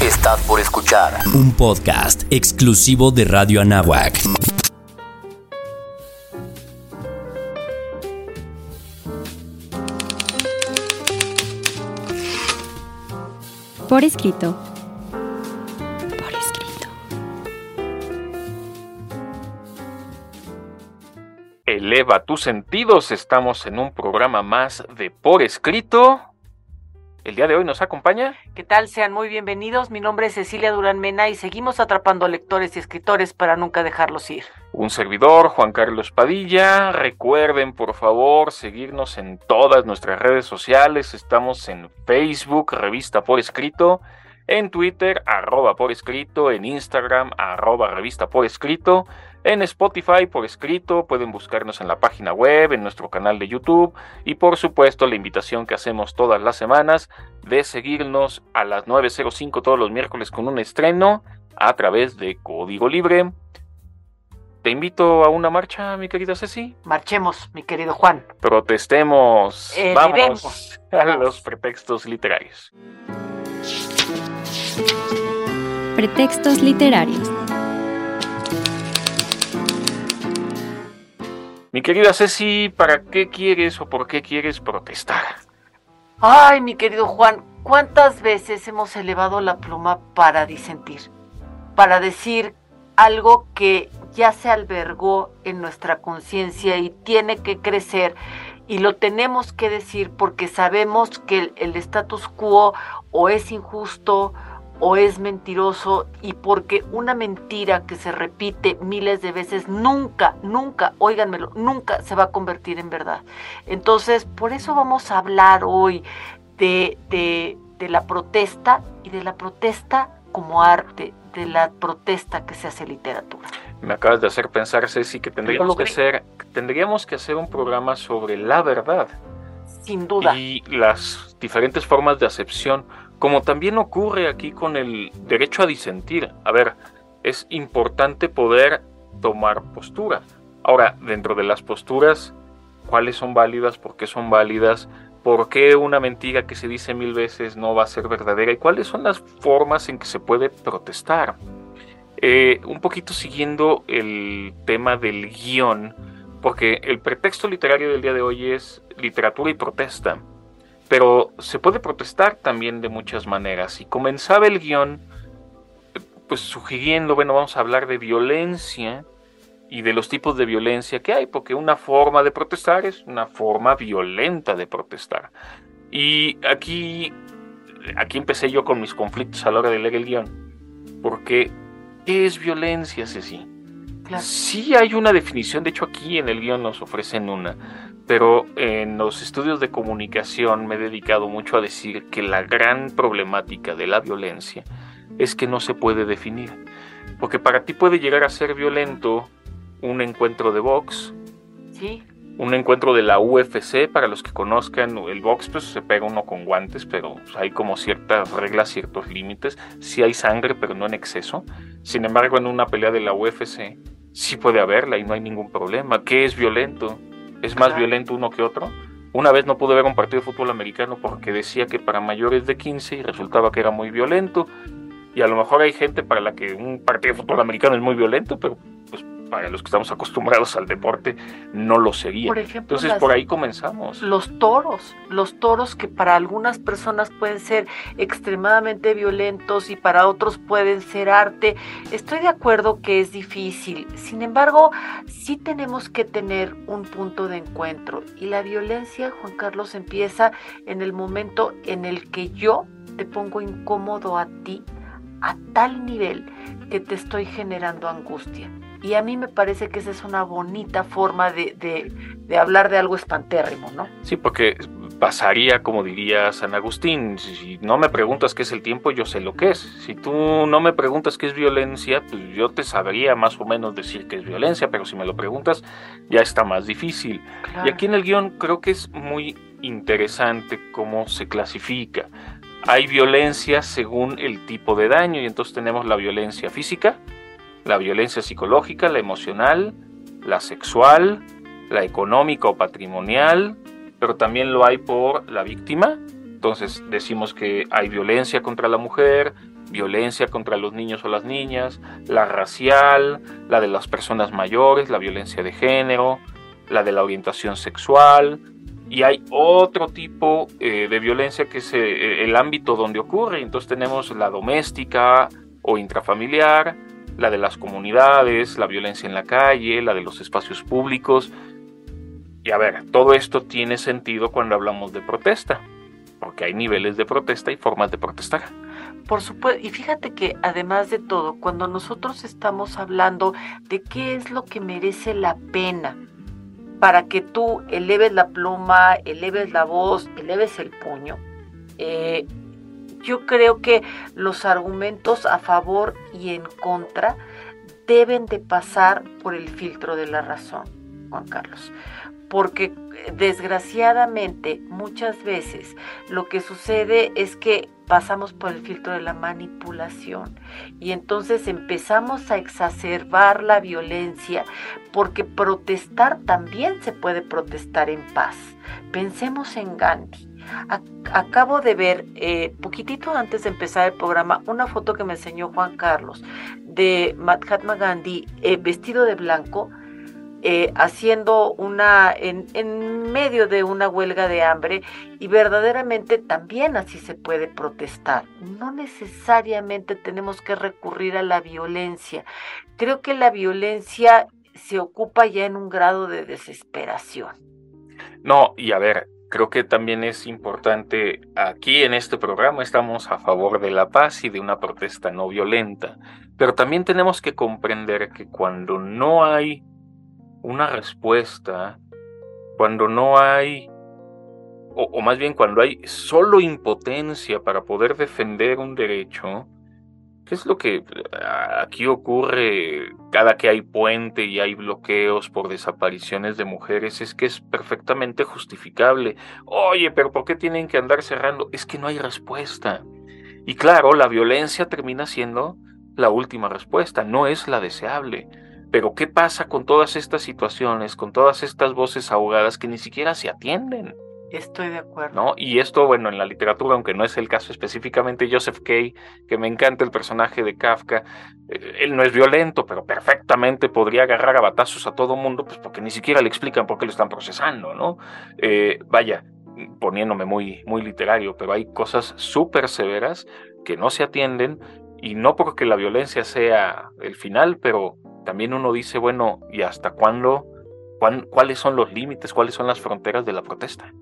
Estás por escuchar un podcast exclusivo de Radio Anáhuac. Por escrito. Por escrito. Eleva tus sentidos. Estamos en un programa más de Por escrito. El día de hoy nos acompaña. ¿Qué tal? Sean muy bienvenidos. Mi nombre es Cecilia Durán Mena y seguimos atrapando lectores y escritores para nunca dejarlos ir. Un servidor, Juan Carlos Padilla. Recuerden, por favor, seguirnos en todas nuestras redes sociales. Estamos en Facebook, Revista por Escrito, en Twitter, arroba por escrito, en Instagram, arroba revista por escrito en Spotify por escrito, pueden buscarnos en la página web, en nuestro canal de YouTube y por supuesto la invitación que hacemos todas las semanas de seguirnos a las 9.05 todos los miércoles con un estreno a través de Código Libre. Te invito a una marcha, mi querida Ceci. Marchemos, mi querido Juan. Protestemos. Eh, Vamos a los pretextos literarios. Pretextos literarios. Mi querida Ceci, ¿para qué quieres o por qué quieres protestar? Ay, mi querido Juan, ¿cuántas veces hemos elevado la pluma para disentir? Para decir algo que ya se albergó en nuestra conciencia y tiene que crecer y lo tenemos que decir porque sabemos que el, el status quo o es injusto o es mentiroso y porque una mentira que se repite miles de veces nunca, nunca, óiganmelo, nunca se va a convertir en verdad. Entonces, por eso vamos a hablar hoy de, de, de la protesta y de la protesta como arte, de la protesta que se hace literatura. Me acabas de hacer pensar, Ceci, que tendríamos que hacer, tendríamos que hacer un programa sobre la verdad. Sin duda. Y las diferentes formas de acepción como también ocurre aquí con el derecho a disentir. A ver, es importante poder tomar postura. Ahora, dentro de las posturas, ¿cuáles son válidas? ¿Por qué son válidas? ¿Por qué una mentira que se dice mil veces no va a ser verdadera? ¿Y cuáles son las formas en que se puede protestar? Eh, un poquito siguiendo el tema del guion, porque el pretexto literario del día de hoy es literatura y protesta. Pero se puede protestar también de muchas maneras. Y comenzaba el guion, pues sugiriendo, bueno, vamos a hablar de violencia y de los tipos de violencia que hay, porque una forma de protestar es una forma violenta de protestar. Y aquí, aquí empecé yo con mis conflictos a la hora de leer el guion, porque ¿qué es violencia, Ceci? Claro. Sí hay una definición, de hecho aquí en el guion nos ofrecen una, pero en los estudios de comunicación me he dedicado mucho a decir que la gran problemática de la violencia es que no se puede definir. Porque para ti puede llegar a ser violento un encuentro de box, ¿Sí? un encuentro de la UFC, para los que conozcan el box, pues se pega uno con guantes, pero hay como ciertas reglas, ciertos límites. Sí hay sangre, pero no en exceso. Sin embargo, en una pelea de la UFC sí puede haberla y no hay ningún problema. ¿Qué es violento? ¿Es más violento uno que otro? Una vez no pude ver un partido de fútbol americano porque decía que para mayores de 15 y resultaba que era muy violento. Y a lo mejor hay gente para la que un partido de fútbol americano es muy violento, pero para los que estamos acostumbrados al deporte no lo sería. Por ejemplo, Entonces las- por ahí comenzamos. los toros, los toros que para algunas personas pueden ser extremadamente violentos y para otros pueden ser arte. Estoy de acuerdo que es difícil, sin embargo, sí tenemos que tener un punto de encuentro y la violencia, Juan Carlos, empieza en el momento en el que yo te pongo incómodo a ti a tal nivel que te estoy generando angustia. Y a mí me parece que esa es una bonita forma de, de, de hablar de algo espantérrimo, ¿no? Sí, porque pasaría como diría San Agustín, si no me preguntas qué es el tiempo, yo sé lo que es. Si tú no me preguntas qué es violencia, pues yo te sabría más o menos decir qué es violencia, pero si me lo preguntas ya está más difícil. Claro. Y aquí en el guion creo que es muy interesante cómo se clasifica. Hay violencia según el tipo de daño y entonces tenemos la violencia física, la violencia psicológica, la emocional, la sexual, la económica o patrimonial, pero también lo hay por la víctima, Entonces decimos que hay violencia contra la mujer, violencia contra los niños o las niñas, la racial, la de las personas mayores, la violencia de género, la de la orientación sexual, y hay otro tipo eh, de violencia que es eh, el ámbito donde ocurre. Entonces tenemos la doméstica o intrafamiliar, la de las comunidades, la violencia en la calle, la de los espacios públicos. Y a ver, todo esto tiene sentido cuando hablamos de protesta, porque hay niveles de protesta y formas de protestar. Por supuesto, y fíjate que además de todo, cuando nosotros estamos hablando de qué es lo que merece la pena, para que tú eleves la pluma, eleves la voz, eleves el puño. Eh, yo creo que los argumentos a favor y en contra deben de pasar por el filtro de la razón, Juan Carlos. Porque desgraciadamente muchas veces lo que sucede es que pasamos por el filtro de la manipulación y entonces empezamos a exacerbar la violencia porque protestar también se puede protestar en paz. Pensemos en Gandhi. Acabo de ver, eh, poquitito antes de empezar el programa, una foto que me enseñó Juan Carlos de Mahatma Gandhi eh, vestido de blanco eh, haciendo una, en, en, medio de una huelga de hambre y verdaderamente también así se puede protestar. No necesariamente tenemos que recurrir a la violencia. Creo que la violencia se ocupa ya en un grado de desesperación. No, y a ver, creo que también es importante, aquí en este programa estamos a favor de la paz y de una protesta no violenta, pero también tenemos que comprender que cuando no hay una respuesta cuando no hay, o, más bien cuando hay solo impotencia para poder defender un derecho, ¿qué es lo que ah, aquí ocurre cada que hay puente y hay bloqueos por desapariciones de mujeres? Es que es perfectamente justificable. Oye, pero ¿por qué tienen que andar cerrando? Es que no hay respuesta. Y claro, la violencia termina siendo la última respuesta, no es la deseable. Pero ¿qué pasa con todas estas situaciones, con todas estas voces ahogadas que ni siquiera se atienden? Estoy de acuerdo. ¿No? Y esto, bueno, en la literatura, aunque no es el caso específicamente, Joseph Kay, que me encanta el personaje de Kafka, eh, él no es violento, pero perfectamente podría agarrar a batazos a todo mundo, pues porque ni siquiera le explican por qué lo están procesando, ¿no? Eh, vaya, poniéndome muy, muy literario, pero hay cosas súper severas que no se atienden y no porque la violencia sea el final, pero también uno dice, bueno, ¿y hasta cuándo? ¿Cuáles son los límites? ¿Cuáles son las fronteras de la protesta?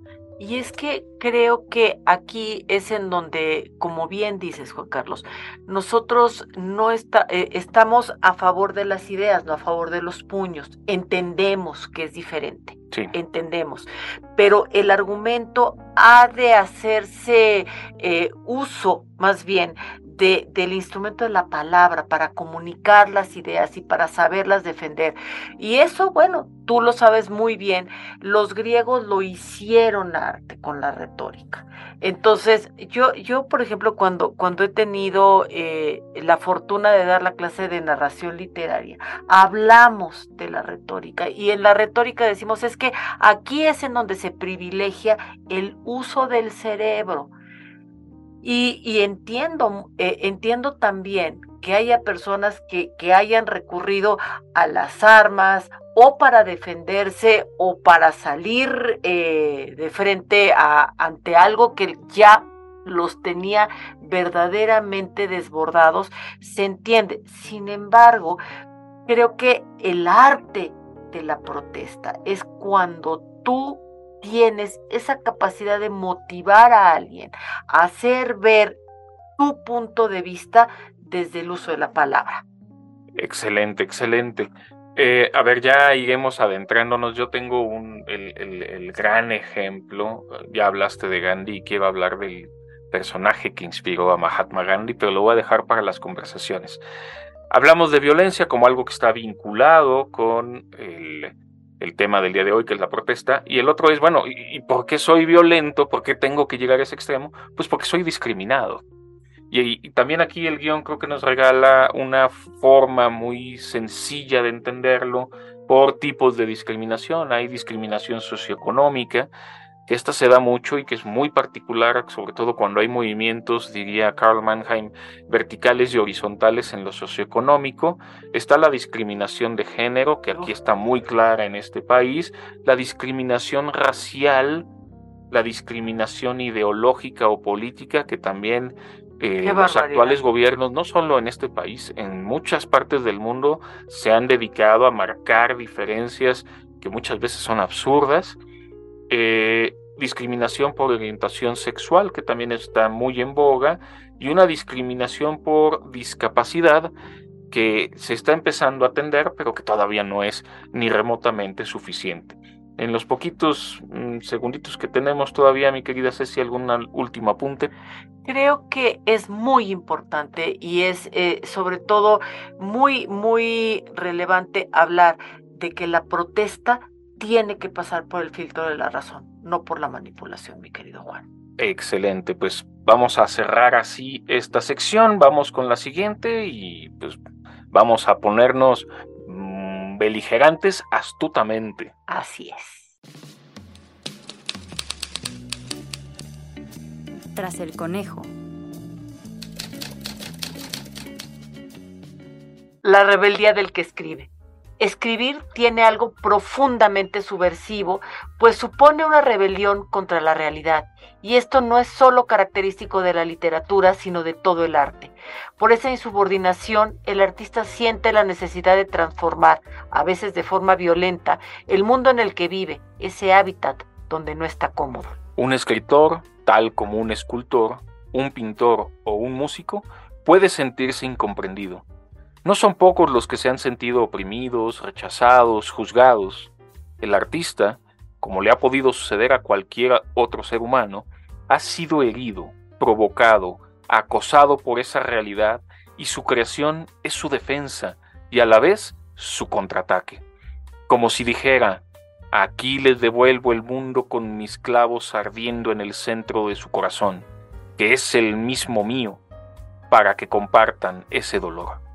Y es que creo que aquí es en donde, como bien dices, Juan Carlos, nosotros no está, eh, estamos a favor de las ideas, no a favor de los puños. Entendemos que es diferente. Sí. Entendemos. Pero el argumento ha de hacerse eh, uso, más bien, del instrumento de la palabra para comunicar las ideas y para saberlas defender. Y eso, bueno, tú lo sabes muy bien, los griegos lo hicieron arte con la retórica. Entonces, yo, yo por ejemplo, cuando, cuando he tenido eh, la fortuna de dar la clase de narración literaria, hablamos de la retórica y en la retórica decimos es que aquí es en donde se privilegia el uso del cerebro y, entiendo, eh, entiendo también que haya personas que, hayan recurrido a las armas o para defenderse o para salir eh, de frente a, ante algo que ya los tenía verdaderamente desbordados, se entiende. Sin embargo, creo que el arte de la protesta es cuando tú tienes esa capacidad de motivar a alguien a hacer ver tu punto de vista desde el uso de la palabra. Excelente, excelente. Eh, a ver, ya iremos adentrándonos. Yo tengo un, el, el, gran ejemplo. Ya hablaste de Gandhi y quiero hablar del personaje que inspiró a Mahatma Gandhi, pero lo voy a dejar para las conversaciones. Hablamos de violencia como algo que está vinculado con el, el tema del día de hoy, que es la protesta, y el otro es, bueno, ¿y, por qué soy violento? ¿Por qué tengo que llegar a ese extremo? Pues porque soy discriminado. Y, también aquí el guion creo que nos regala una forma muy sencilla de entenderlo por tipos de discriminación. Hay discriminación socioeconómica, esta se da mucho y que es muy particular, sobre todo cuando hay movimientos, diría Karl Mannheim, verticales y horizontales en lo socioeconómico. Está la discriminación de género, que aquí está muy clara en este país, la discriminación racial, la discriminación ideológica o política, que también eh, los actuales gobiernos, no solo en este país, en muchas partes del mundo, se han dedicado a marcar diferencias que muchas veces son absurdas. Eh, discriminación por orientación sexual, que también está muy en boga, y una discriminación por discapacidad que se está empezando a atender, pero que todavía no es ni remotamente suficiente. En los poquitos mm, segunditos que tenemos todavía, mi querida Ceci, ¿algún último apunte? Creo que es muy importante y es eh, sobre todo muy, muy relevante hablar de que la protesta tiene que pasar por el filtro de la razón, no por la manipulación, mi querido Juan. Excelente, pues vamos a cerrar así esta sección, vamos con la siguiente y pues vamos a ponernos mm, beligerantes astutamente. Así es. Tras el conejo. La rebeldía del que escribe. Escribir tiene algo profundamente subversivo, pues supone una rebelión contra la realidad, y esto no es solo característico de la literatura, sino de todo el arte. Por esa insubordinación, el artista siente la necesidad de transformar, a veces de forma violenta, el mundo en el que vive, ese hábitat donde no está cómodo. Un escritor, tal como un escultor, un pintor o un músico, puede sentirse incomprendido no son pocos los que se han sentido oprimidos, rechazados, juzgados. El artista, como le ha podido suceder a cualquier otro ser humano, ha sido herido, provocado, acosado por esa realidad y su creación es su defensa y a la vez su contraataque. Como si dijera, aquí les devuelvo el mundo con mis clavos ardiendo en el centro de su corazón, que es el mismo mío, para que compartan ese dolor.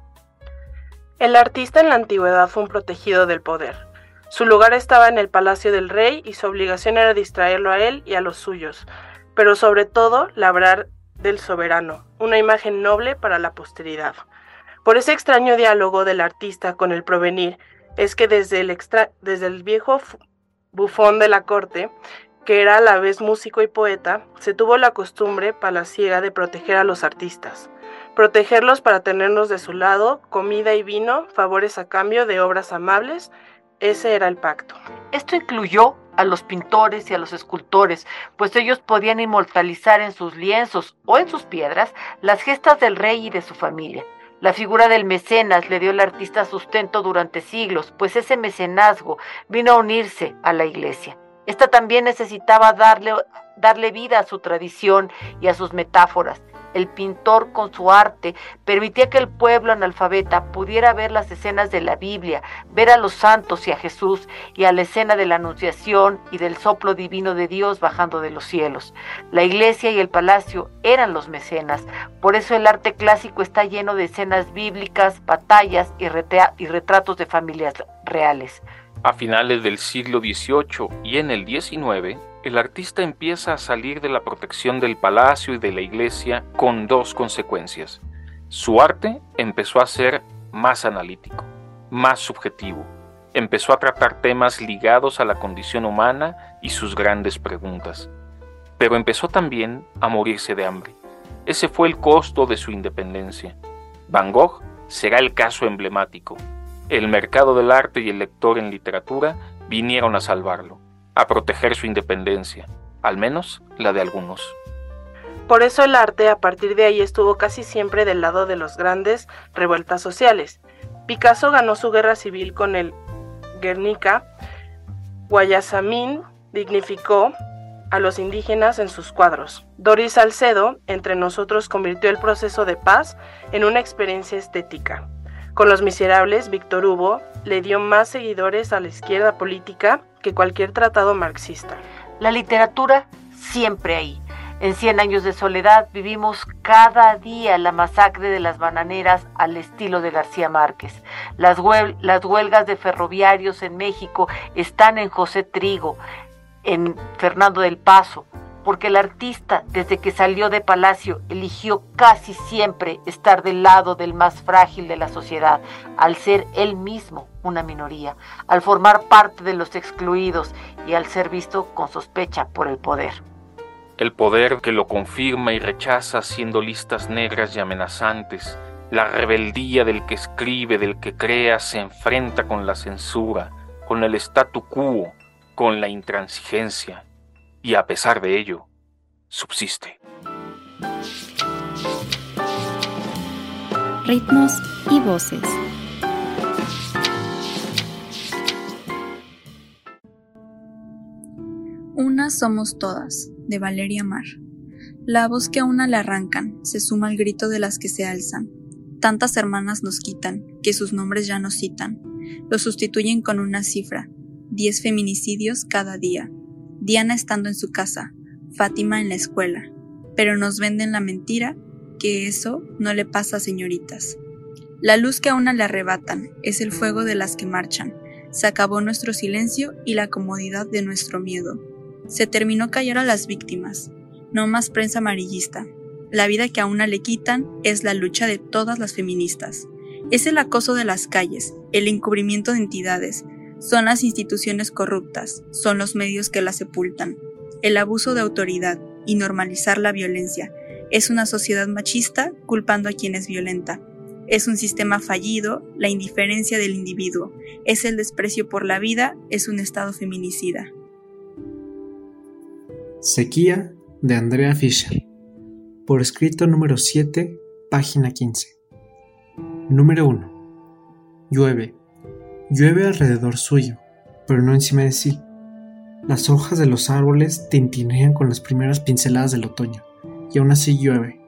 El artista en la antigüedad fue un protegido del poder. Su lugar estaba en el palacio del rey y su obligación era distraerlo a él y a los suyos, pero sobre todo labrar del soberano, una imagen noble para la posteridad. Por ese extraño diálogo del artista con el provenir, es que desde el, viejo bufón de la corte, que era a la vez músico y poeta, se tuvo la costumbre palaciega de proteger a los artistas protegerlos para tenernos de su lado, comida y vino, favores a cambio de obras amables. Ese era el pacto. Esto incluyó a los pintores y a los escultores, pues ellos podían inmortalizar en sus lienzos o en sus piedras las gestas del rey y de su familia. La figura del mecenas le dio al artista sustento durante siglos, pues ese mecenazgo vino a unirse a la iglesia. Esta también necesitaba darle, darle vida a su tradición y a sus metáforas el pintor con su arte permitía que el pueblo analfabeta pudiera ver las escenas de la Biblia, ver a los santos y a Jesús y a la escena de la Anunciación y del soplo divino de Dios bajando de los cielos. La iglesia y el palacio eran los mecenas, por eso el arte clásico está lleno de escenas bíblicas, batallas y, retratos de familias reales. A finales del siglo XVIII y en el XIX, el artista empieza a salir de la protección del palacio y de la iglesia con dos consecuencias. Su arte empezó a ser más analítico, más subjetivo, empezó a tratar temas ligados a la condición humana y sus grandes preguntas, pero empezó también a morirse de hambre. Ese fue el costo de su independencia. Van Gogh será el caso emblemático. El mercado del arte y el lector en literatura vinieron a salvarlo a proteger su independencia, al menos la de algunos. Por eso el arte a partir de ahí estuvo casi siempre del lado de los grandes revueltas sociales. Picasso ganó su guerra civil con el Guernica, Guayasamín dignificó a los indígenas en sus cuadros. Doris Salcedo, entre nosotros, convirtió el proceso de paz en una experiencia estética. Con Los Miserables, Víctor Hugo le dio más seguidores a la izquierda política que cualquier tratado marxista. La literatura siempre ahí. En Cien años de soledad vivimos cada día la masacre de las bananeras al estilo de García Márquez. Las, las huelgas de ferroviarios en México están en José Trigo. en Fernando del Paso, porque el artista, desde que salió de Palacio, eligió casi siempre estar del lado del más frágil de la sociedad, al ser él mismo una minoría, al formar parte de los excluidos y al ser visto con sospecha por el poder. El poder que lo confirma y rechaza siendo listas negras y amenazantes, la rebeldía del que escribe, del que crea, se enfrenta con la censura, con el statu quo, con la intransigencia, y a pesar de ello, subsiste. Ritmos y voces. Unas somos todas, de Valeria Mar. La voz que a una le arrancan se suma al grito de las que se alzan. Tantas hermanas nos quitan, que sus nombres ya no citan. Lo sustituyen con una cifra, diez feminicidios cada día. Diana estando en su casa, Fátima en la escuela, pero nos venden la mentira que eso no le pasa a señoritas. La luz que a una le arrebatan es el fuego de las que marchan. Se acabó nuestro silencio y la comodidad de nuestro miedo. Se terminó callar a las víctimas. No más prensa amarillista. La vida que a una le quitan es la lucha de todas las feministas. Es el acoso de las calles, el encubrimiento de entidades, son las instituciones corruptas, son los medios que las sepultan. El abuso de autoridad y normalizar la violencia es una sociedad machista culpando a quien es violenta. Es un sistema fallido, la indiferencia del individuo, es el desprecio por la vida, es un estado feminicida. Sequía de Andrea Fischer. Por escrito número 7, página 15. Número 1. Llueve, Llueve alrededor suyo, pero no encima de sí. Las hojas de los árboles tintinean con las primeras pinceladas del otoño, y aún así llueve.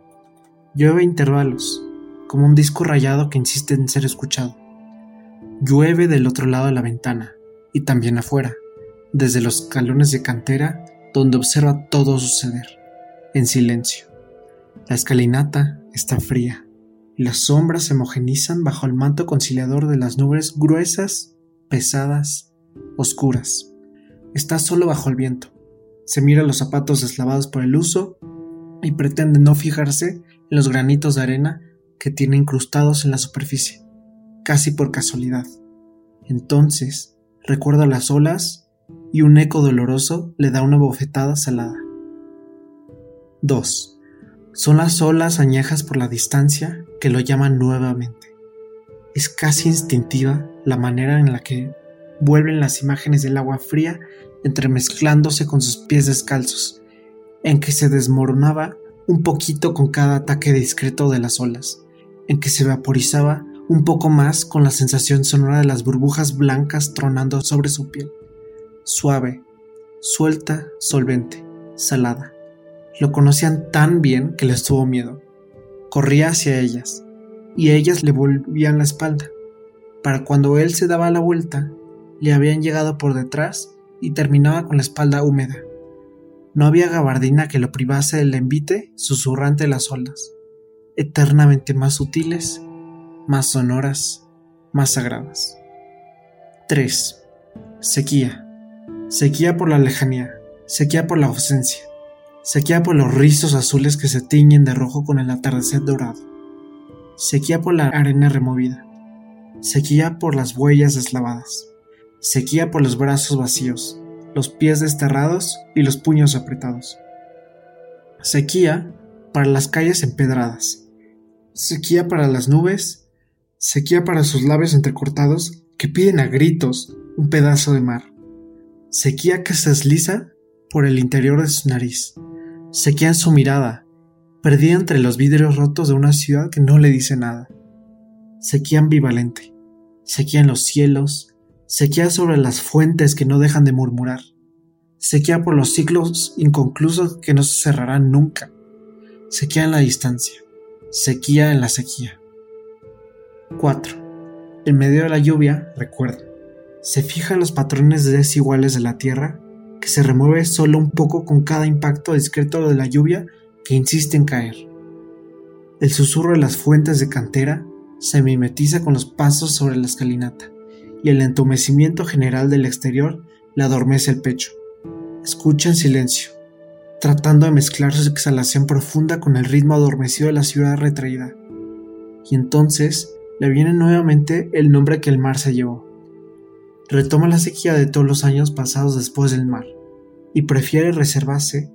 Llueve a intervalos, como un disco rayado que insiste en ser escuchado. Llueve del otro lado de la ventana, y también afuera, desde los escalones de cantera donde observa todo suceder, en silencio. La escalinata está fría, las sombras se homogenizan bajo el manto conciliador de las nubes gruesas, pesadas, oscuras. Está solo bajo el viento. Se mira los zapatos deslavados por el uso y pretende no fijarse en los granitos de arena que tiene incrustados en la superficie, casi por casualidad. Entonces recuerda las olas y un eco doloroso le da una bofetada salada. 2. Son las olas añejas por la distancia que lo llaman nuevamente. Es casi instintiva la manera en la que vuelven las imágenes del agua fría entremezclándose con sus pies descalzos, en que se desmoronaba un poquito con cada ataque discreto de las olas, en que se vaporizaba un poco más con la sensación sonora de las burbujas blancas tronando sobre su piel. Suave, suelta, solvente, salada. Lo conocían tan bien que les tuvo miedo. Corría hacia ellas, y ellas le volvían la espalda. Para cuando él se daba la vuelta, le habían llegado por detrás y terminaba con la espalda húmeda. No había gabardina que lo privase del envite susurrante de las olas, eternamente más sutiles, más sonoras, más sagradas. 3. Sequía. Sequía por la lejanía, sequía por la ausencia, Sequía por los rizos azules que se tiñen de rojo con el atardecer dorado. Sequía por la arena removida. Sequía por las huellas deslavadas. Sequía por los brazos vacíos, los pies desterrados y los puños apretados. Sequía para las calles empedradas. Sequía para las nubes. Sequía para sus labios entrecortados que piden a gritos un pedazo de mar. Sequía que se desliza por el interior de su nariz sequía en su mirada, perdida entre los vidrios rotos de una ciudad que no le dice nada. Sequía ambivalente, sequía en los cielos, sequía sobre las fuentes que no dejan de murmurar, sequía por los ciclos inconclusos que no se cerrarán nunca, sequía en la distancia, sequía en la sequía. 4. En medio de la lluvia, recuerda, se fijan los patrones desiguales de la tierra que se remueve solo un poco con cada impacto discreto de la lluvia que insiste en caer. El susurro de las fuentes de cantera se mimetiza con los pasos sobre la escalinata, y el entumecimiento general del exterior le adormece el pecho. escucha en silencio, tratando de mezclar su exhalación profunda con el ritmo adormecido de la ciudad retraída. Y entonces le viene nuevamente el nombre que el mar se llevó. Retoma la sequía de todos los años pasados después del mar, y prefiere reservarse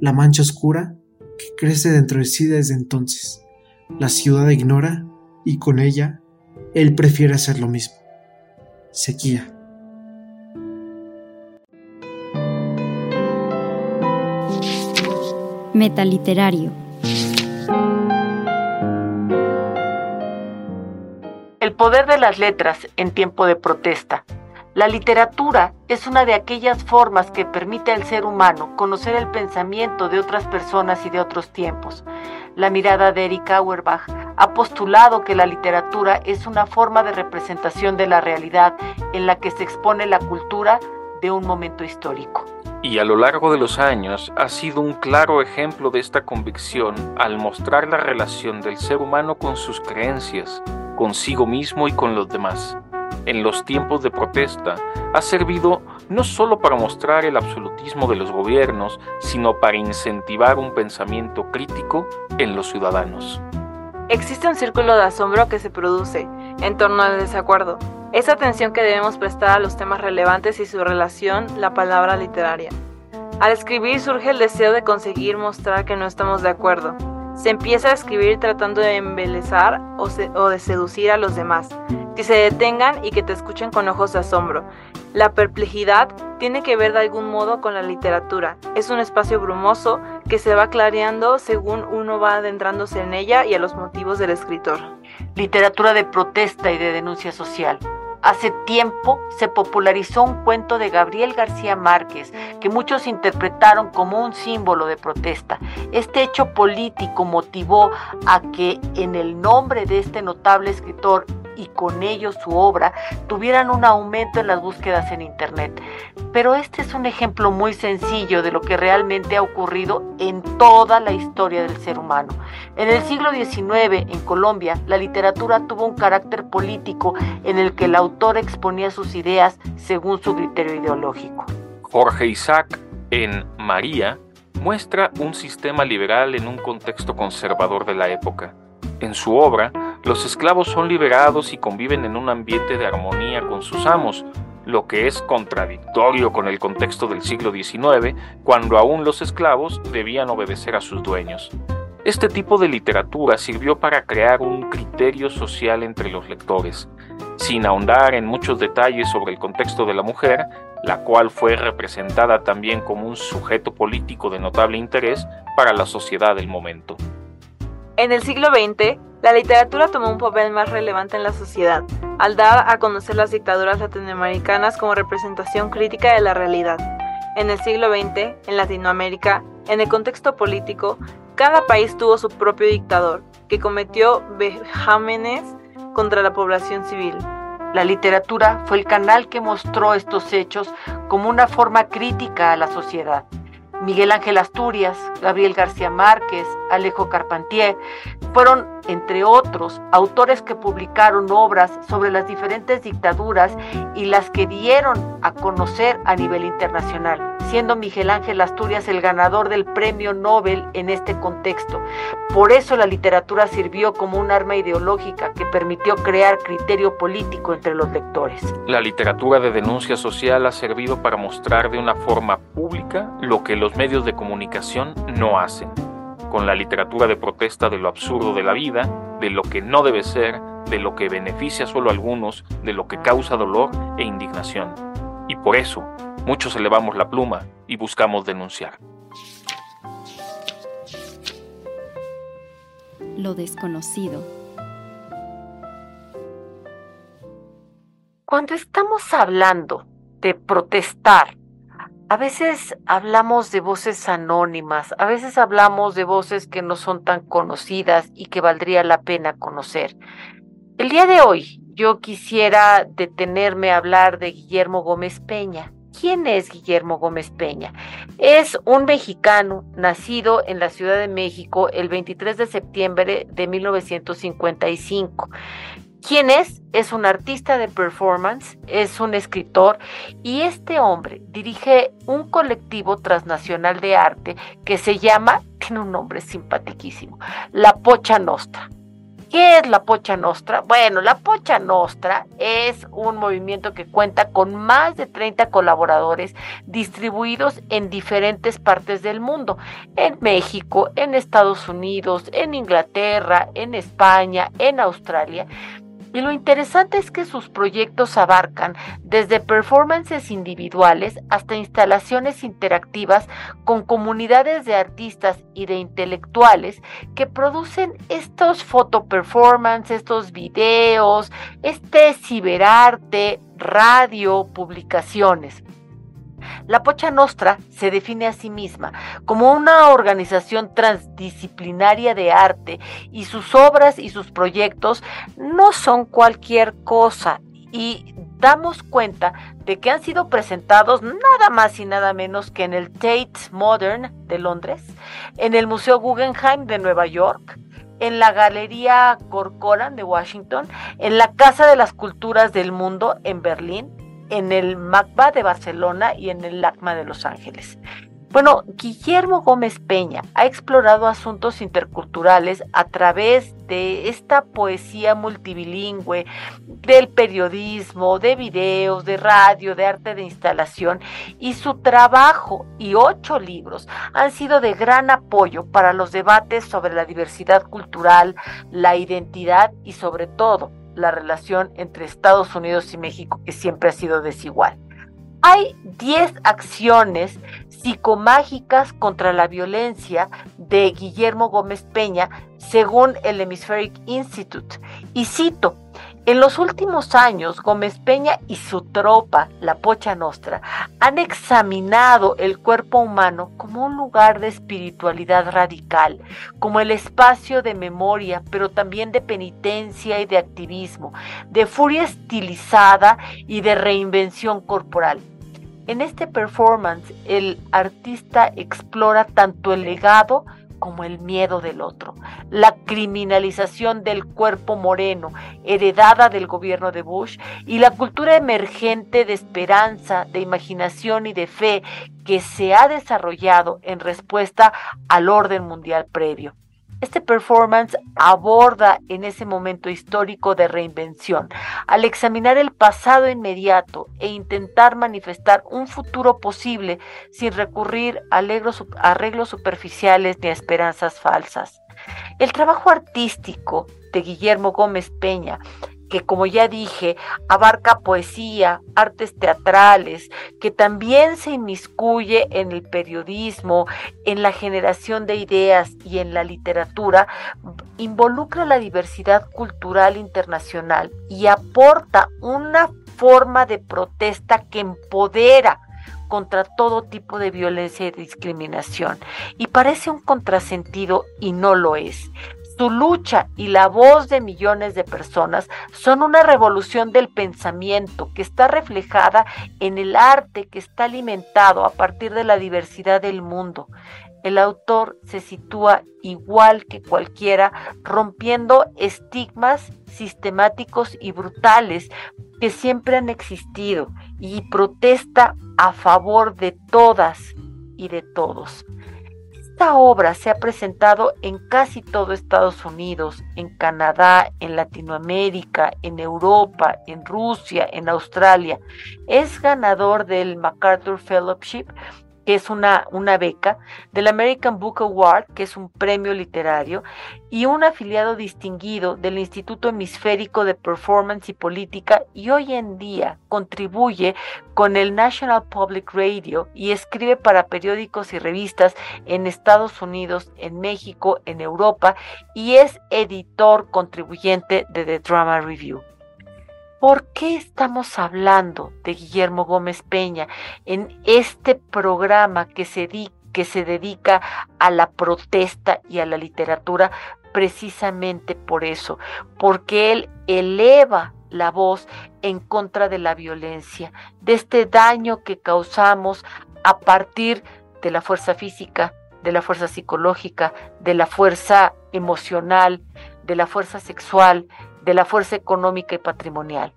la mancha oscura que crece dentro de sí desde entonces. La ciudad ignora y con ella él prefiere hacer lo mismo. Sequía. Metaliterario. El poder de las letras en tiempo de protesta. La literatura es una de aquellas formas que permite al ser humano conocer el pensamiento de otras personas y de otros tiempos. La mirada de Eric Auerbach ha postulado que la literatura es una forma de representación de la realidad en la que se expone la cultura de un momento histórico. Y a lo largo de los años ha sido un claro ejemplo de esta convicción al mostrar la relación del ser humano con sus creencias, consigo mismo y con los demás en los tiempos de protesta ha servido no solo para mostrar el absolutismo de los gobiernos, sino para incentivar un pensamiento crítico en los ciudadanos. Existe un círculo de asombro que se produce en torno al desacuerdo, esa atención que debemos prestar a los temas relevantes y su relación, la palabra literaria. Al escribir surge el deseo de conseguir mostrar que no estamos de acuerdo. Se empieza a escribir tratando de embelezar o, o de seducir a los demás, que se detengan y que te escuchen con ojos de asombro. La perplejidad tiene que ver de algún modo con la literatura. Es un espacio brumoso que se va clareando según uno va adentrándose en ella y a los motivos del escritor. Literatura de protesta y de denuncia social. Hace tiempo se popularizó un cuento de Gabriel García Márquez que muchos interpretaron como un símbolo de protesta. Este hecho político motivó a que en el nombre de este notable escritor y con ello su obra tuvieran un aumento en las búsquedas en Internet. Pero este es un ejemplo muy sencillo de lo que realmente ha ocurrido en toda la historia del ser humano. En el siglo XIX, en Colombia, la literatura tuvo un carácter político en el que el autor exponía sus ideas según su criterio ideológico. Jorge Isaac, en María, muestra un sistema liberal en un contexto conservador de la época. En su obra, los esclavos son liberados y conviven en un ambiente de armonía con sus amos, lo que es contradictorio con el contexto del siglo XIX, cuando aún los esclavos debían obedecer a sus dueños. Este tipo de literatura sirvió para crear un criterio social entre los lectores, sin ahondar en muchos detalles sobre el contexto de la mujer, la cual fue representada también como un sujeto político de notable interés para la sociedad del momento. En el siglo XX, la literatura tomó un papel más relevante en la sociedad, al dar a conocer las dictaduras latinoamericanas como representación crítica de la realidad. En el siglo XX, en Latinoamérica, en el contexto político, cada país tuvo su propio dictador, que cometió vejámenes contra la población civil. La literatura fue el canal que mostró estos hechos como una forma crítica a la sociedad. Miguel Ángel Asturias, Gabriel García Márquez, Alejo Carpentier, fueron, entre otros, autores que publicaron obras sobre las diferentes dictaduras y las que dieron a conocer a nivel internacional, siendo Miguel Ángel Asturias el ganador del premio Nobel en este contexto. Por eso la literatura sirvió como un arma ideológica que permitió crear criterio político entre los lectores. La literatura de denuncia social ha servido para mostrar de una forma pública lo que los medios de comunicación no hacen con la literatura de protesta de lo absurdo de la vida, de lo que no debe ser, de lo que beneficia solo a algunos, de lo que causa dolor e indignación. Y por eso, muchos elevamos la pluma y buscamos denunciar. Lo desconocido. Cuando estamos hablando de protestar a veces hablamos de voces anónimas, a veces hablamos de voces que no son tan conocidas y que valdría la pena conocer. El día de hoy yo quisiera detenerme a hablar de Guillermo Gómez Peña. ¿Quién es Guillermo Gómez Peña? Es un mexicano nacido en la Ciudad de México el 23 de septiembre de 1955 ¿Quién es? Es un artista de performance, es un escritor y este hombre dirige un colectivo transnacional de arte que se llama, tiene un nombre simpaticísimo, La Pocha Nostra. ¿Qué es la Pocha Nostra? Bueno, la Pocha Nostra es un movimiento que cuenta con más de 30 colaboradores distribuidos en diferentes partes del mundo, en México, en Estados Unidos, en Inglaterra, en España, en Australia. Y lo interesante es que sus proyectos abarcan desde performances individuales hasta instalaciones interactivas con comunidades de artistas y de intelectuales que producen estos fotoperformances, estos videos, este ciberarte, radio, publicaciones. La Pocha Nostra se define a sí misma como una organización transdisciplinaria de arte y sus obras y sus proyectos no son cualquier cosa. Y damos cuenta de que han sido presentados nada más y nada menos que en el Tate Modern de Londres, en el Museo Guggenheim de Nueva York, en la Galería Corcoran de Washington, en la Casa de las Culturas del Mundo en Berlín, en el MACBA de Barcelona y en el LACMA de Los Ángeles. Bueno, Guillermo Gómez Peña ha explorado asuntos interculturales a través de esta poesía multilingüe, del periodismo, de videos, de radio, de arte de instalación y su trabajo y ocho libros han sido de gran apoyo para los debates sobre la diversidad cultural, la identidad y sobre todo la relación entre Estados Unidos y México, que siempre ha sido desigual. Hay 10 acciones psicomágicas contra la violencia de Guillermo Gómez Peña, según el Hemispheric Institute. Y cito, en los últimos años, Gómez Peña y su tropa, la Pocha Nostra, han examinado el cuerpo humano como un lugar de espiritualidad radical, como el espacio de memoria, pero también de penitencia y de activismo, de furia estilizada y de reinvención corporal. En este performance, el artista explora tanto el legado como el miedo del otro, la criminalización del cuerpo moreno heredada del gobierno de Bush y la cultura emergente de esperanza, de imaginación y de fe que se ha desarrollado en respuesta al orden mundial previo. Este performance aborda en ese momento histórico de reinvención, al examinar el pasado inmediato e intentar manifestar un futuro posible sin recurrir a arreglos superficiales ni a esperanzas falsas. El trabajo artístico de Guillermo Gómez Peña que como ya dije, abarca poesía, artes teatrales, que también se inmiscuye en el periodismo, en la generación de ideas y en la literatura, involucra la diversidad cultural internacional y aporta una forma de protesta que empodera contra todo tipo de violencia y discriminación. Y parece un contrasentido y no lo es. Su lucha y la voz de millones de personas son una revolución del pensamiento que está reflejada en el arte que está alimentado a partir de la diversidad del mundo. El autor se sitúa igual que cualquiera, rompiendo estigmas sistemáticos y brutales que siempre han existido y protesta a favor de todas y de todos. Esta obra se ha presentado en casi todo Estados Unidos, en Canadá, en Latinoamérica, en Europa, en Rusia, en Australia. Es ganador del MacArthur Fellowship que es una, una beca, del American Book Award, que es un premio literario, y un afiliado distinguido del Instituto Hemisférico de Performance y Política, y hoy en día contribuye con el National Public Radio y escribe para periódicos y revistas en Estados Unidos, en México, en Europa, y es editor contribuyente de The Drama Review. ¿Por qué estamos hablando de Guillermo Gómez Peña en este programa que se, que se dedica a la protesta y a la literatura? Precisamente por eso, porque él eleva la voz en contra de la violencia, de este daño que causamos a partir de la fuerza física, de la fuerza psicológica, de la fuerza emocional, de la fuerza sexual de la fuerza económica y patrimonial.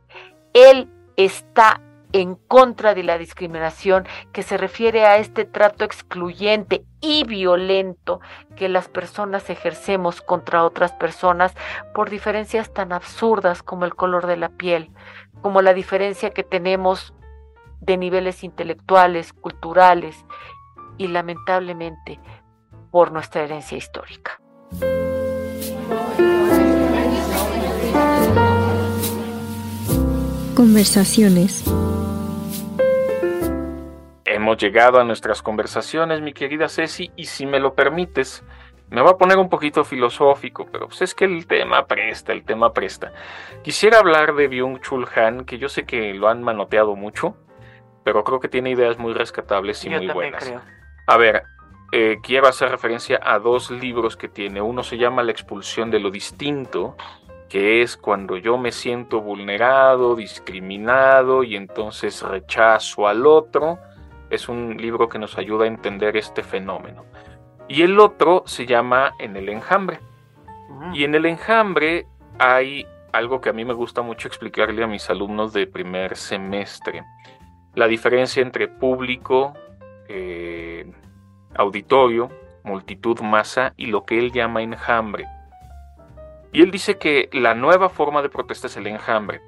Él está en contra de la discriminación que se refiere a este trato excluyente y violento que las personas ejercemos contra otras personas por diferencias tan absurdas como el color de la piel, como la diferencia que tenemos de niveles intelectuales, culturales y lamentablemente por nuestra herencia histórica. Conversaciones Hemos llegado a nuestras conversaciones, mi querida Ceci, y si me lo permites, me va a poner un poquito filosófico, pero pues es que el tema presta, el tema presta. Quisiera hablar de Byung-Chul Han, que yo sé que lo han manoteado mucho, pero creo que tiene ideas muy rescatables y muy buenas. A ver, eh, quiero hacer referencia a dos libros que tiene. Uno se llama La expulsión de lo distinto, que es cuando yo me siento vulnerado, discriminado y entonces rechazo al otro es un libro que nos ayuda a entender este fenómeno. Y el otro se llama En el enjambre. Y en el enjambre hay algo que a mí me gusta mucho explicarle a mis alumnos de primer semestre. La diferencia entre público, eh, auditorio, multitud, masa y lo que él llama enjambre. Y él dice que la nueva forma de protesta es el enjambre.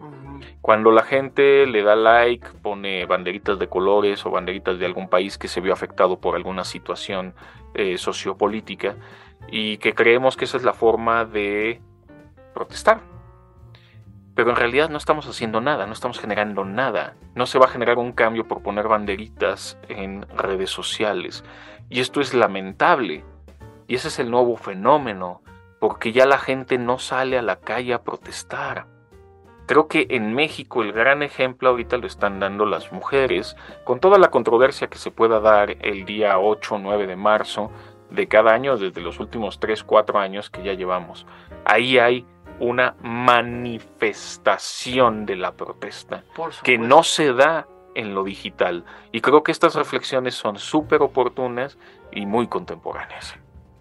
Cuando la gente le da like, pone banderitas de colores o banderitas de algún país que se vio afectado por alguna situación eh, sociopolítica y que creemos que esa es la forma de protestar. Pero en realidad no estamos haciendo nada, no estamos generando nada. No se va a generar un cambio por poner banderitas en redes sociales. Y esto es lamentable. Y ese es el nuevo fenómeno, porque ya la gente no sale a la calle a protestar Creo que en México el gran ejemplo ahorita lo están dando las mujeres, con toda la controversia que se pueda dar el día 8 o 9 de marzo de cada año, desde los últimos 3, 4 años que ya llevamos. Ahí hay una manifestación de la protesta que no se da en lo digital. Y creo que estas reflexiones son súper oportunas y muy contemporáneas.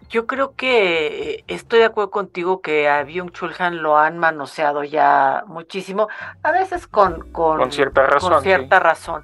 Yo creo que estoy de acuerdo contigo que a Byung Chul Han lo han manoseado ya muchísimo, a veces con, con, cierta razón. cierta razón.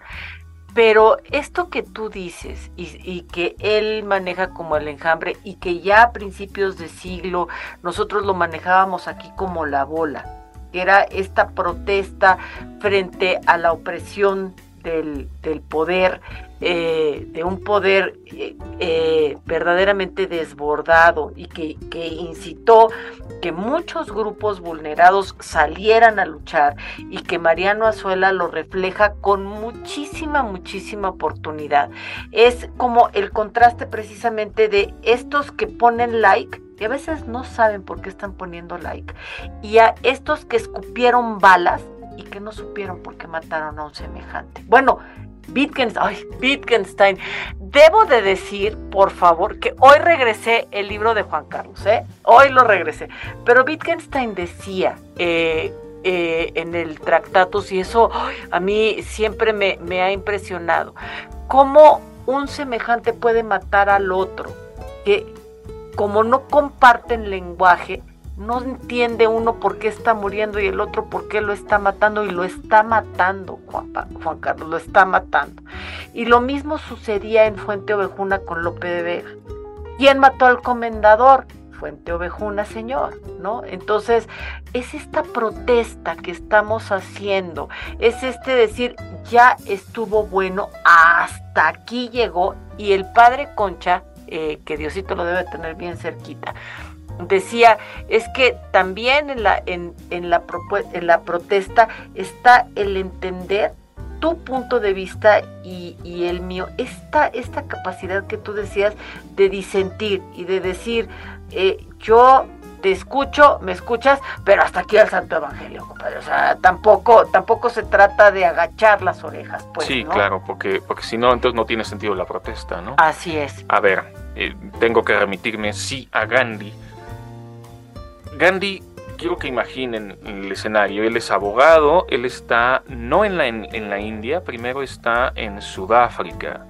Pero esto que tú dices y, y, que él maneja como el enjambre y que ya a principios de siglo nosotros lo manejábamos aquí como la bola, que era esta protesta frente a la opresión del, del poder, eh, de un poder eh, eh, verdaderamente desbordado y que, que, incitó que muchos grupos vulnerados salieran a luchar y que Mariano Azuela lo refleja con muchísima, muchísima oportunidad. Es como el contraste precisamente de estos que ponen like y a veces no saben por qué están poniendo like y a estos que escupieron balas y que no supieron por qué mataron a un semejante. Bueno, Wittgenstein. Debo de decir, por favor, que hoy regresé el libro de Juan Carlos, ¿eh? Hoy lo regresé. Pero Wittgenstein decía eh, eh, en el Tractatus, y eso a mí siempre me ha impresionado, cómo un semejante puede matar al otro, que como no comparten lenguaje, no entiende uno por qué está muriendo y el otro por qué lo está matando y lo está matando, Juan, Carlos, lo está matando. Y lo mismo sucedía en Fuente Ovejuna con Lope de Vega. ¿Quién mató al comendador? Fuente Ovejuna, señor, ¿no? Entonces, es esta protesta que estamos haciendo, es este decir, ya estuvo bueno, hasta aquí llegó, y el padre Concha, eh, que Diosito lo debe tener bien cerquita, decía, es que también en la, en, en la, en la protesta está el entender tu punto de vista y, y, el mío, esta, esta capacidad que tú decías de disentir y de decir, eh, yo te escucho, me escuchas, pero hasta aquí al Santo Evangelio, compadre. O sea, tampoco, tampoco se trata de agachar las orejas, pues. Sí, claro, porque, porque si no, entonces no tiene sentido la protesta, ¿no? Así es. A ver, eh, tengo que remitirme sí a Gandhi Gandhi, quiero que imaginen el escenario. Él es abogado, él está no en la, India, primero está en Sudáfrica.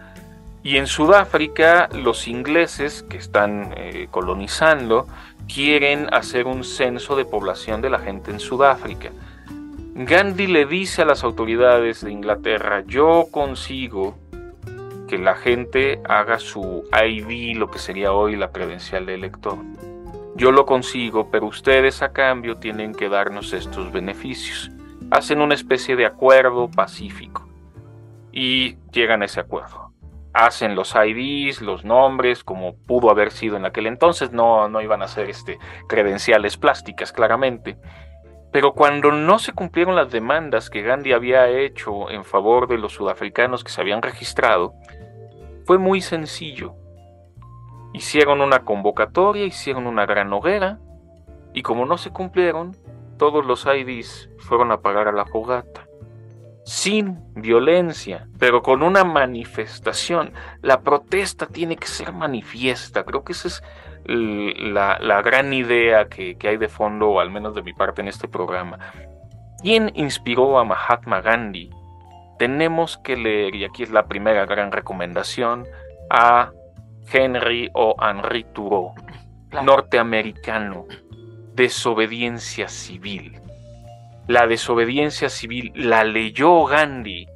Y en Sudáfrica los ingleses que están eh, colonizando quieren hacer un censo de población de la gente en Sudáfrica. Gandhi le dice a las autoridades de Inglaterra, yo consigo que la gente haga su ID, lo que sería hoy la credencial de elector. Yo lo consigo, pero ustedes a cambio tienen que darnos estos beneficios. Hacen una especie de acuerdo pacífico y llegan a ese acuerdo. Hacen los IDs, los nombres, como pudo haber sido en aquel entonces, no, no iban a ser este, credenciales plásticas, claramente. Pero cuando no se cumplieron las demandas que Gandhi había hecho en favor de los sudafricanos que se habían registrado, fue muy sencillo. Hicieron una convocatoria, hicieron una gran hoguera, y como no se cumplieron, todos los IDs fueron a pagar a la fogata sin violencia, pero con una manifestación. La protesta tiene que ser manifiesta. Creo que esa es la, gran idea que, hay de fondo, o al menos de mi parte en este programa. ¿Quién inspiró a Mahatma Gandhi? Tenemos que leer, y aquí es la primera gran recomendación, a Henry o Henri Thoreau, norteamericano, desobediencia civil. La desobediencia civil la leyó Gandhi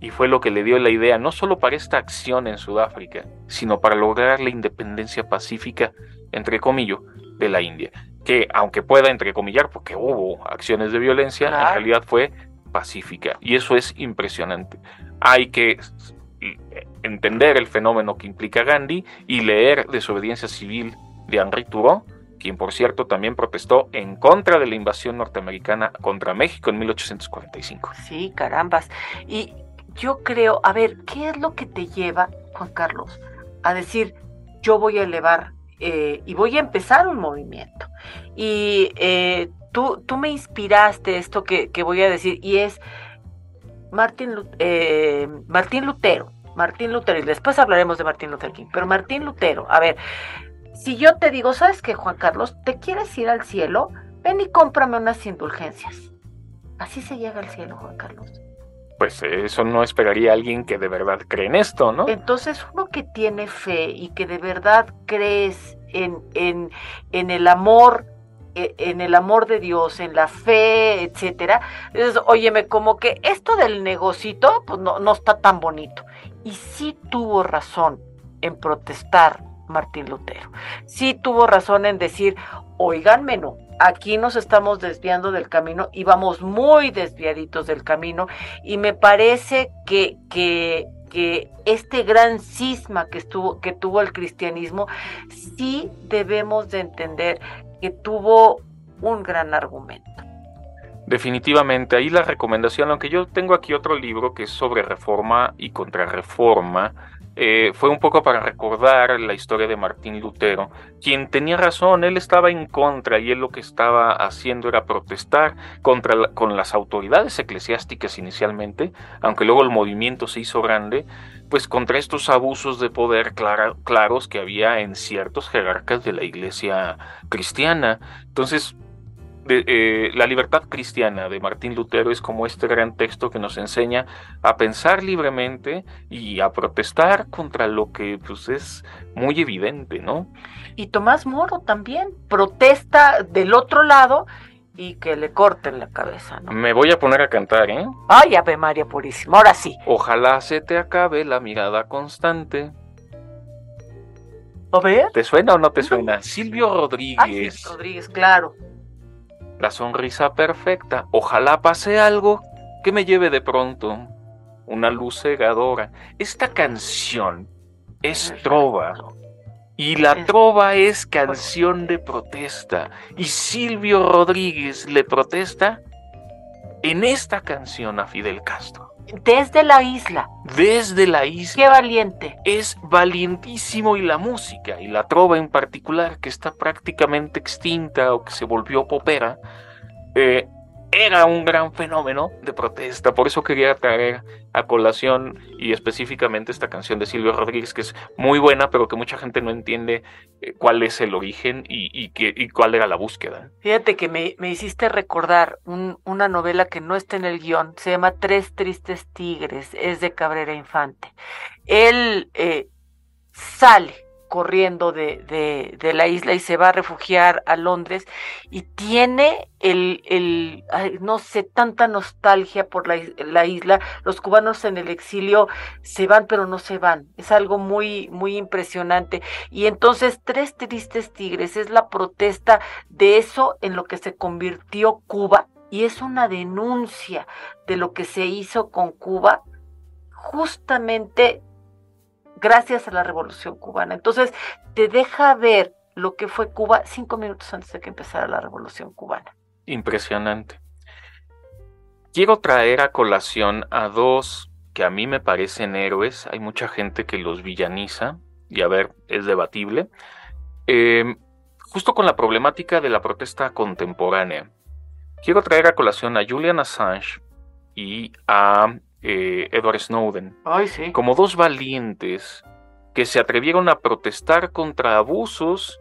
y fue lo que le dio la idea no solo para esta acción en Sudáfrica, sino para lograr la independencia pacífica, entre comillas, de la India, que aunque pueda entrecomillar, porque hubo acciones de violencia, en realidad fue pacífica, y eso es impresionante. Hay que entender el fenómeno que implica Gandhi y leer Desobediencia Civil de Henri Thoreau quien por cierto también protestó en contra de la invasión norteamericana contra México en 1845. Sí, carambas. Y yo creo, a ver, ¿qué es lo que te lleva, Juan Carlos, a decir, yo voy a elevar eh, y voy a empezar un movimiento? Y eh, tú, tú me inspiraste esto que, voy a decir, y es Martín, eh, Martín Lutero. Martín Lutero, y después hablaremos de Martín Lutero King, pero Martín Lutero, a ver, si yo te digo, ¿sabes qué, Juan Carlos? ¿Te quieres ir al cielo? Ven y cómprame unas indulgencias. Así se llega al cielo, Juan Carlos. Pues eso no esperaría a alguien que de verdad cree en esto, ¿no? Entonces, uno que tiene fe y que de verdad crees en, en, en el amor e, en el amor de Dios, en la fe, etcétera. Entonces, óyeme, como que esto del negocito, pues no, no está tan bonito. Y sí tuvo razón en protestar Martín Lutero. Sí tuvo razón en decir, oiganme no, aquí nos estamos desviando del camino y vamos muy desviaditos del camino y me parece que, que, que este gran cisma que, estuvo, que tuvo el cristianismo, sí debemos de entender que tuvo un gran argumento. Definitivamente, ahí la recomendación, aunque yo tengo aquí otro libro que es sobre reforma y contrarreforma, eh, fue un poco para recordar la historia de Martín Lutero, quien tenía razón, él estaba en contra y él lo que estaba haciendo era protestar contra con las autoridades eclesiásticas inicialmente, aunque luego el movimiento se hizo grande, pues contra estos abusos de poder claros que había en ciertos jerarcas de la iglesia cristiana. Entonces, eh, la libertad cristiana de Martín Lutero es como este gran texto que nos enseña a pensar libremente y a protestar contra lo que pues es muy evidente, ¿no? Y Tomás Moro también protesta del otro lado y que le corten la cabeza, ¿no? Me voy a poner a cantar, ¿eh? Ay, Ave María Purísima, ahora sí. Ojalá se te acabe la mirada constante. ¿A ver? ¿Te suena o no te suena? Silvio Rodríguez. Ah, sí, Rodríguez, claro la sonrisa perfecta. Ojalá pase algo que me lleve de pronto una luz cegadora. Esta canción es trova. Y la trova es canción de protesta. Y Silvio Rodríguez le protesta en esta canción a Fidel Castro. Desde la isla. Desde la isla. Qué valiente. Es valientísimo y la música, y la trova en particular, que está prácticamente extinta o que se volvió popera, eh, era un gran fenómeno de protesta. Por eso quería traer a colación y específicamente esta canción de Silvio Rodríguez, que es muy buena, pero que mucha gente no entiende eh, cuál es el origen y, cuál era la búsqueda. Fíjate que me, hiciste recordar una novela que no está en el guion, se llama Tres Tristes Tigres, es de Cabrera Infante. Él eh, sale corriendo de, de, la isla y se va a refugiar a Londres y tiene el, el no sé, tanta nostalgia por la, la, isla. Los cubanos en el exilio se van pero no se van. Es algo muy, muy impresionante. Y entonces Tres Tristes Tigres es la protesta de eso en lo que se convirtió Cuba y es una denuncia de lo que se hizo con Cuba justamente gracias a la Revolución cubana. Entonces, te deja ver lo que fue Cuba cinco minutos antes de que empezara la Revolución cubana. Impresionante. Quiero traer a colación a dos que a mí me parecen héroes. Hay mucha gente que los villaniza y a ver, es debatible. Em, justo con la problemática de la protesta contemporánea. Quiero traer a colación a Julian Assange y a eh, Edward Snowden, como dos valientes que se atrevieron a protestar contra abusos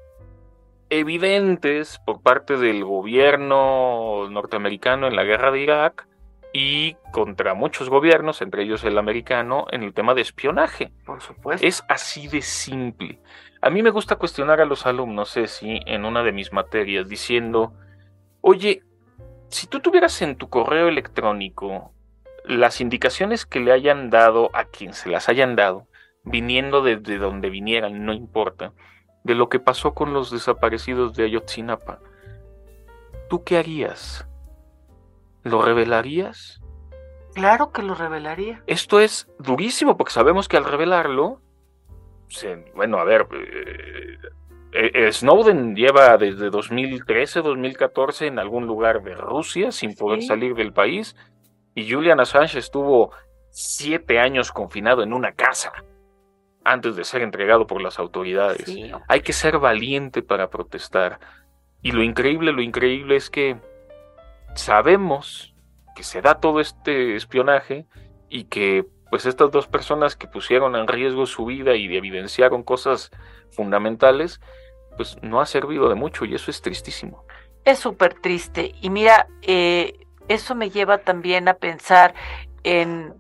evidentes por parte del gobierno norteamericano en la guerra de Irak y contra muchos gobiernos, entre ellos el americano, en el tema de espionaje. Por supuesto. Es así de simple. A mí me gusta cuestionar a los alumnos, si en una de mis materias, diciendo, oye, si tú tuvieras en tu correo electrónico las indicaciones que le hayan dado a quien se las hayan dado, viniendo desde donde vinieran, no importa, de lo que pasó con los desaparecidos de Ayotzinapa, ¿tú qué harías? ¿Lo revelarías? Claro que lo revelaría. Esto es durísimo porque sabemos que al revelarlo, bueno, a ver, eh, eh, Snowden lleva desde 2013, 2014 en algún lugar de Rusia sin poder salir del país y Julian Assange estuvo siete años confinado en una casa antes de ser entregado por las autoridades. Hay que ser valiente para protestar. Y lo increíble, lo increíble es que sabemos que se da todo este espionaje y que pues estas dos personas que pusieron en riesgo su vida y evidenciaron cosas fundamentales, pues no ha servido de mucho y eso es tristísimo. Es súper triste. Y mira, eh, eso me lleva también a pensar en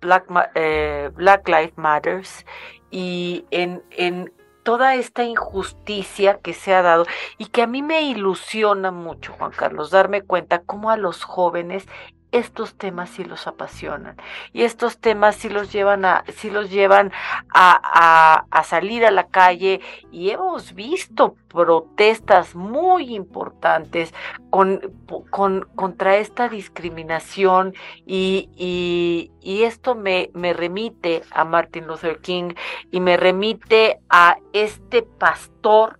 Black, eh, Black Lives Matters y en, en toda esta injusticia que se ha dado y que a mí me ilusiona mucho, Juan Carlos, darme cuenta cómo a los jóvenes estos temas sí los apasionan y estos temas sí los llevan a, sí los llevan a, salir a la calle y hemos visto protestas muy importantes con, con, contra esta discriminación y, y, y esto me, me remite a Martin Luther King y me remite a este pastor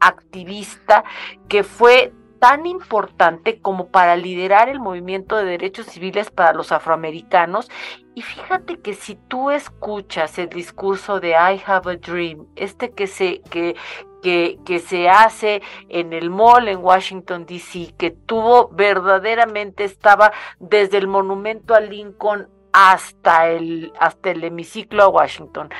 activista que fue tan importante como para liderar el movimiento de derechos civiles para los afroamericanos. Y fíjate que si tú escuchas el discurso de I Have a Dream, este que se, que, que, que, se hace en el mall en Washington, D.C., que tuvo verdaderamente, estaba desde el monumento a Lincoln hasta el, hasta el hemiciclo a Washington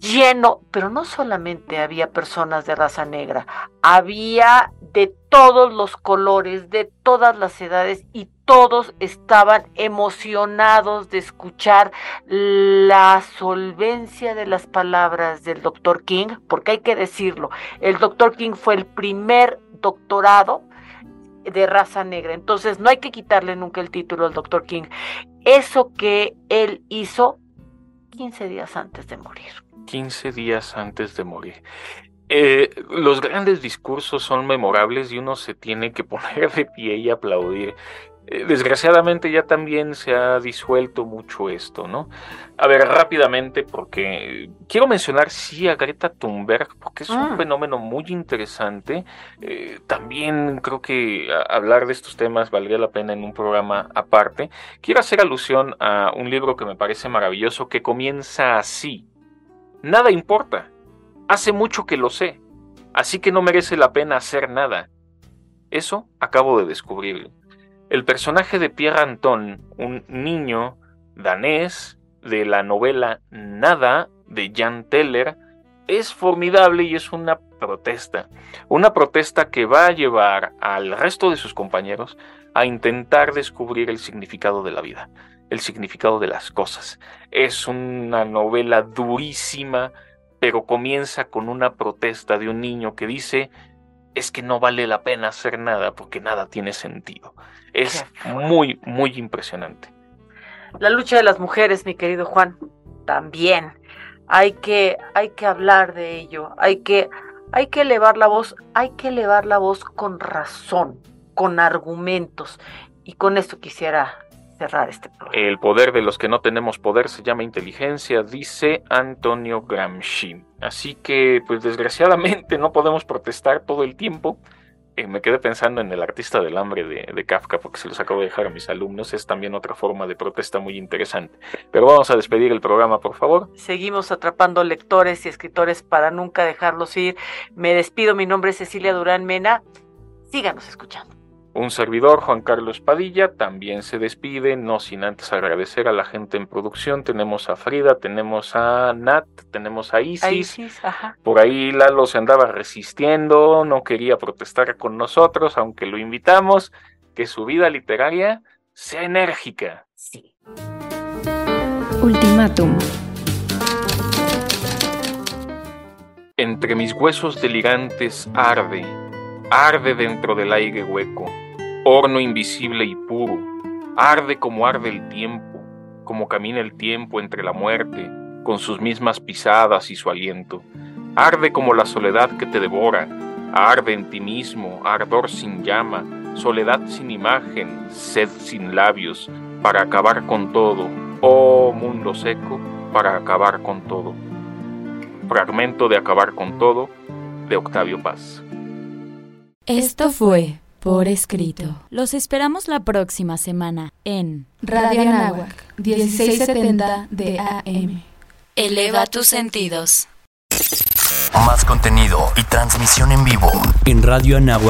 lleno, pero no solamente había personas de raza negra, había de todos los colores, de todas las edades y todos estaban emocionados de escuchar la solvencia de las palabras del doctor King, porque hay que decirlo, el doctor King fue el primer doctorado de raza negra, entonces no hay que quitarle nunca el título al doctor King. Eso que él hizo 15 días antes de morir. 15 días antes de morir. Eh, los grandes discursos son memorables y uno se tiene que poner de pie y aplaudir. Eh, desgraciadamente ya también se ha disuelto mucho esto, ¿no? A ver, rápidamente, porque quiero mencionar sí a Greta Thunberg, porque es un mm. fenómeno muy interesante. Eh, también creo que hablar de estos temas valdría la pena en un programa aparte. Quiero hacer alusión a un libro que me parece maravilloso, que comienza así. Nada importa. Hace mucho que lo sé. Así que no merece la pena hacer nada. Eso acabo de descubrirlo. El personaje de Pierre Anton, un niño danés de la novela Nada de Jan Teller, es formidable y es una protesta. Una protesta que va a llevar al resto de sus compañeros a intentar descubrir el significado de la vida, el significado de las cosas. Es una novela durísima, pero comienza con una protesta de un niño que dice es que no vale la pena hacer nada porque nada tiene sentido. Es muy, muy impresionante. La lucha de las mujeres, mi querido Juan, también. Hay que, hay que hablar de ello, hay que, hay que elevar la voz, hay que elevar la voz con razón, con argumentos. Y con esto quisiera cerrar este programa. El poder de los que no tenemos poder se llama inteligencia, dice Antonio Gramsci. Así que, pues desgraciadamente no podemos protestar todo el tiempo. Eh, me quedé pensando en el artista del hambre de, de, Kafka porque se los acabo de dejar a mis alumnos. Es también otra forma de protesta muy interesante. Pero vamos a despedir el programa, por favor. Seguimos atrapando lectores y escritores para nunca dejarlos ir. Me despido, mi nombre es Cecilia Durán Mena. Síganos escuchando. Un servidor, Juan Carlos Padilla, también se despide, no sin antes agradecer a la gente en producción. Tenemos a Frida, tenemos a Nat, tenemos a Isis. A Isis ajá. Por ahí Lalo se andaba resistiendo, no quería protestar con nosotros, aunque lo invitamos. Que su vida literaria sea enérgica. Sí. Ultimátum. Entre mis huesos delirantes arde, arde dentro del aire hueco horno invisible y puro, arde como arde el tiempo, como camina el tiempo entre la muerte, con sus mismas pisadas y su aliento, arde como la soledad que te devora, arde en ti mismo, ardor sin llama, soledad sin imagen, sed sin labios, para acabar con todo, oh mundo seco, para acabar con todo. Fragmento de Acabar con todo, de Octavio Paz. Esto fue por escrito. Los esperamos la próxima semana en Radio Anáhuac 1670 de AM. Eleva tus sentidos. Más contenido y transmisión en vivo en Radio Anáhuac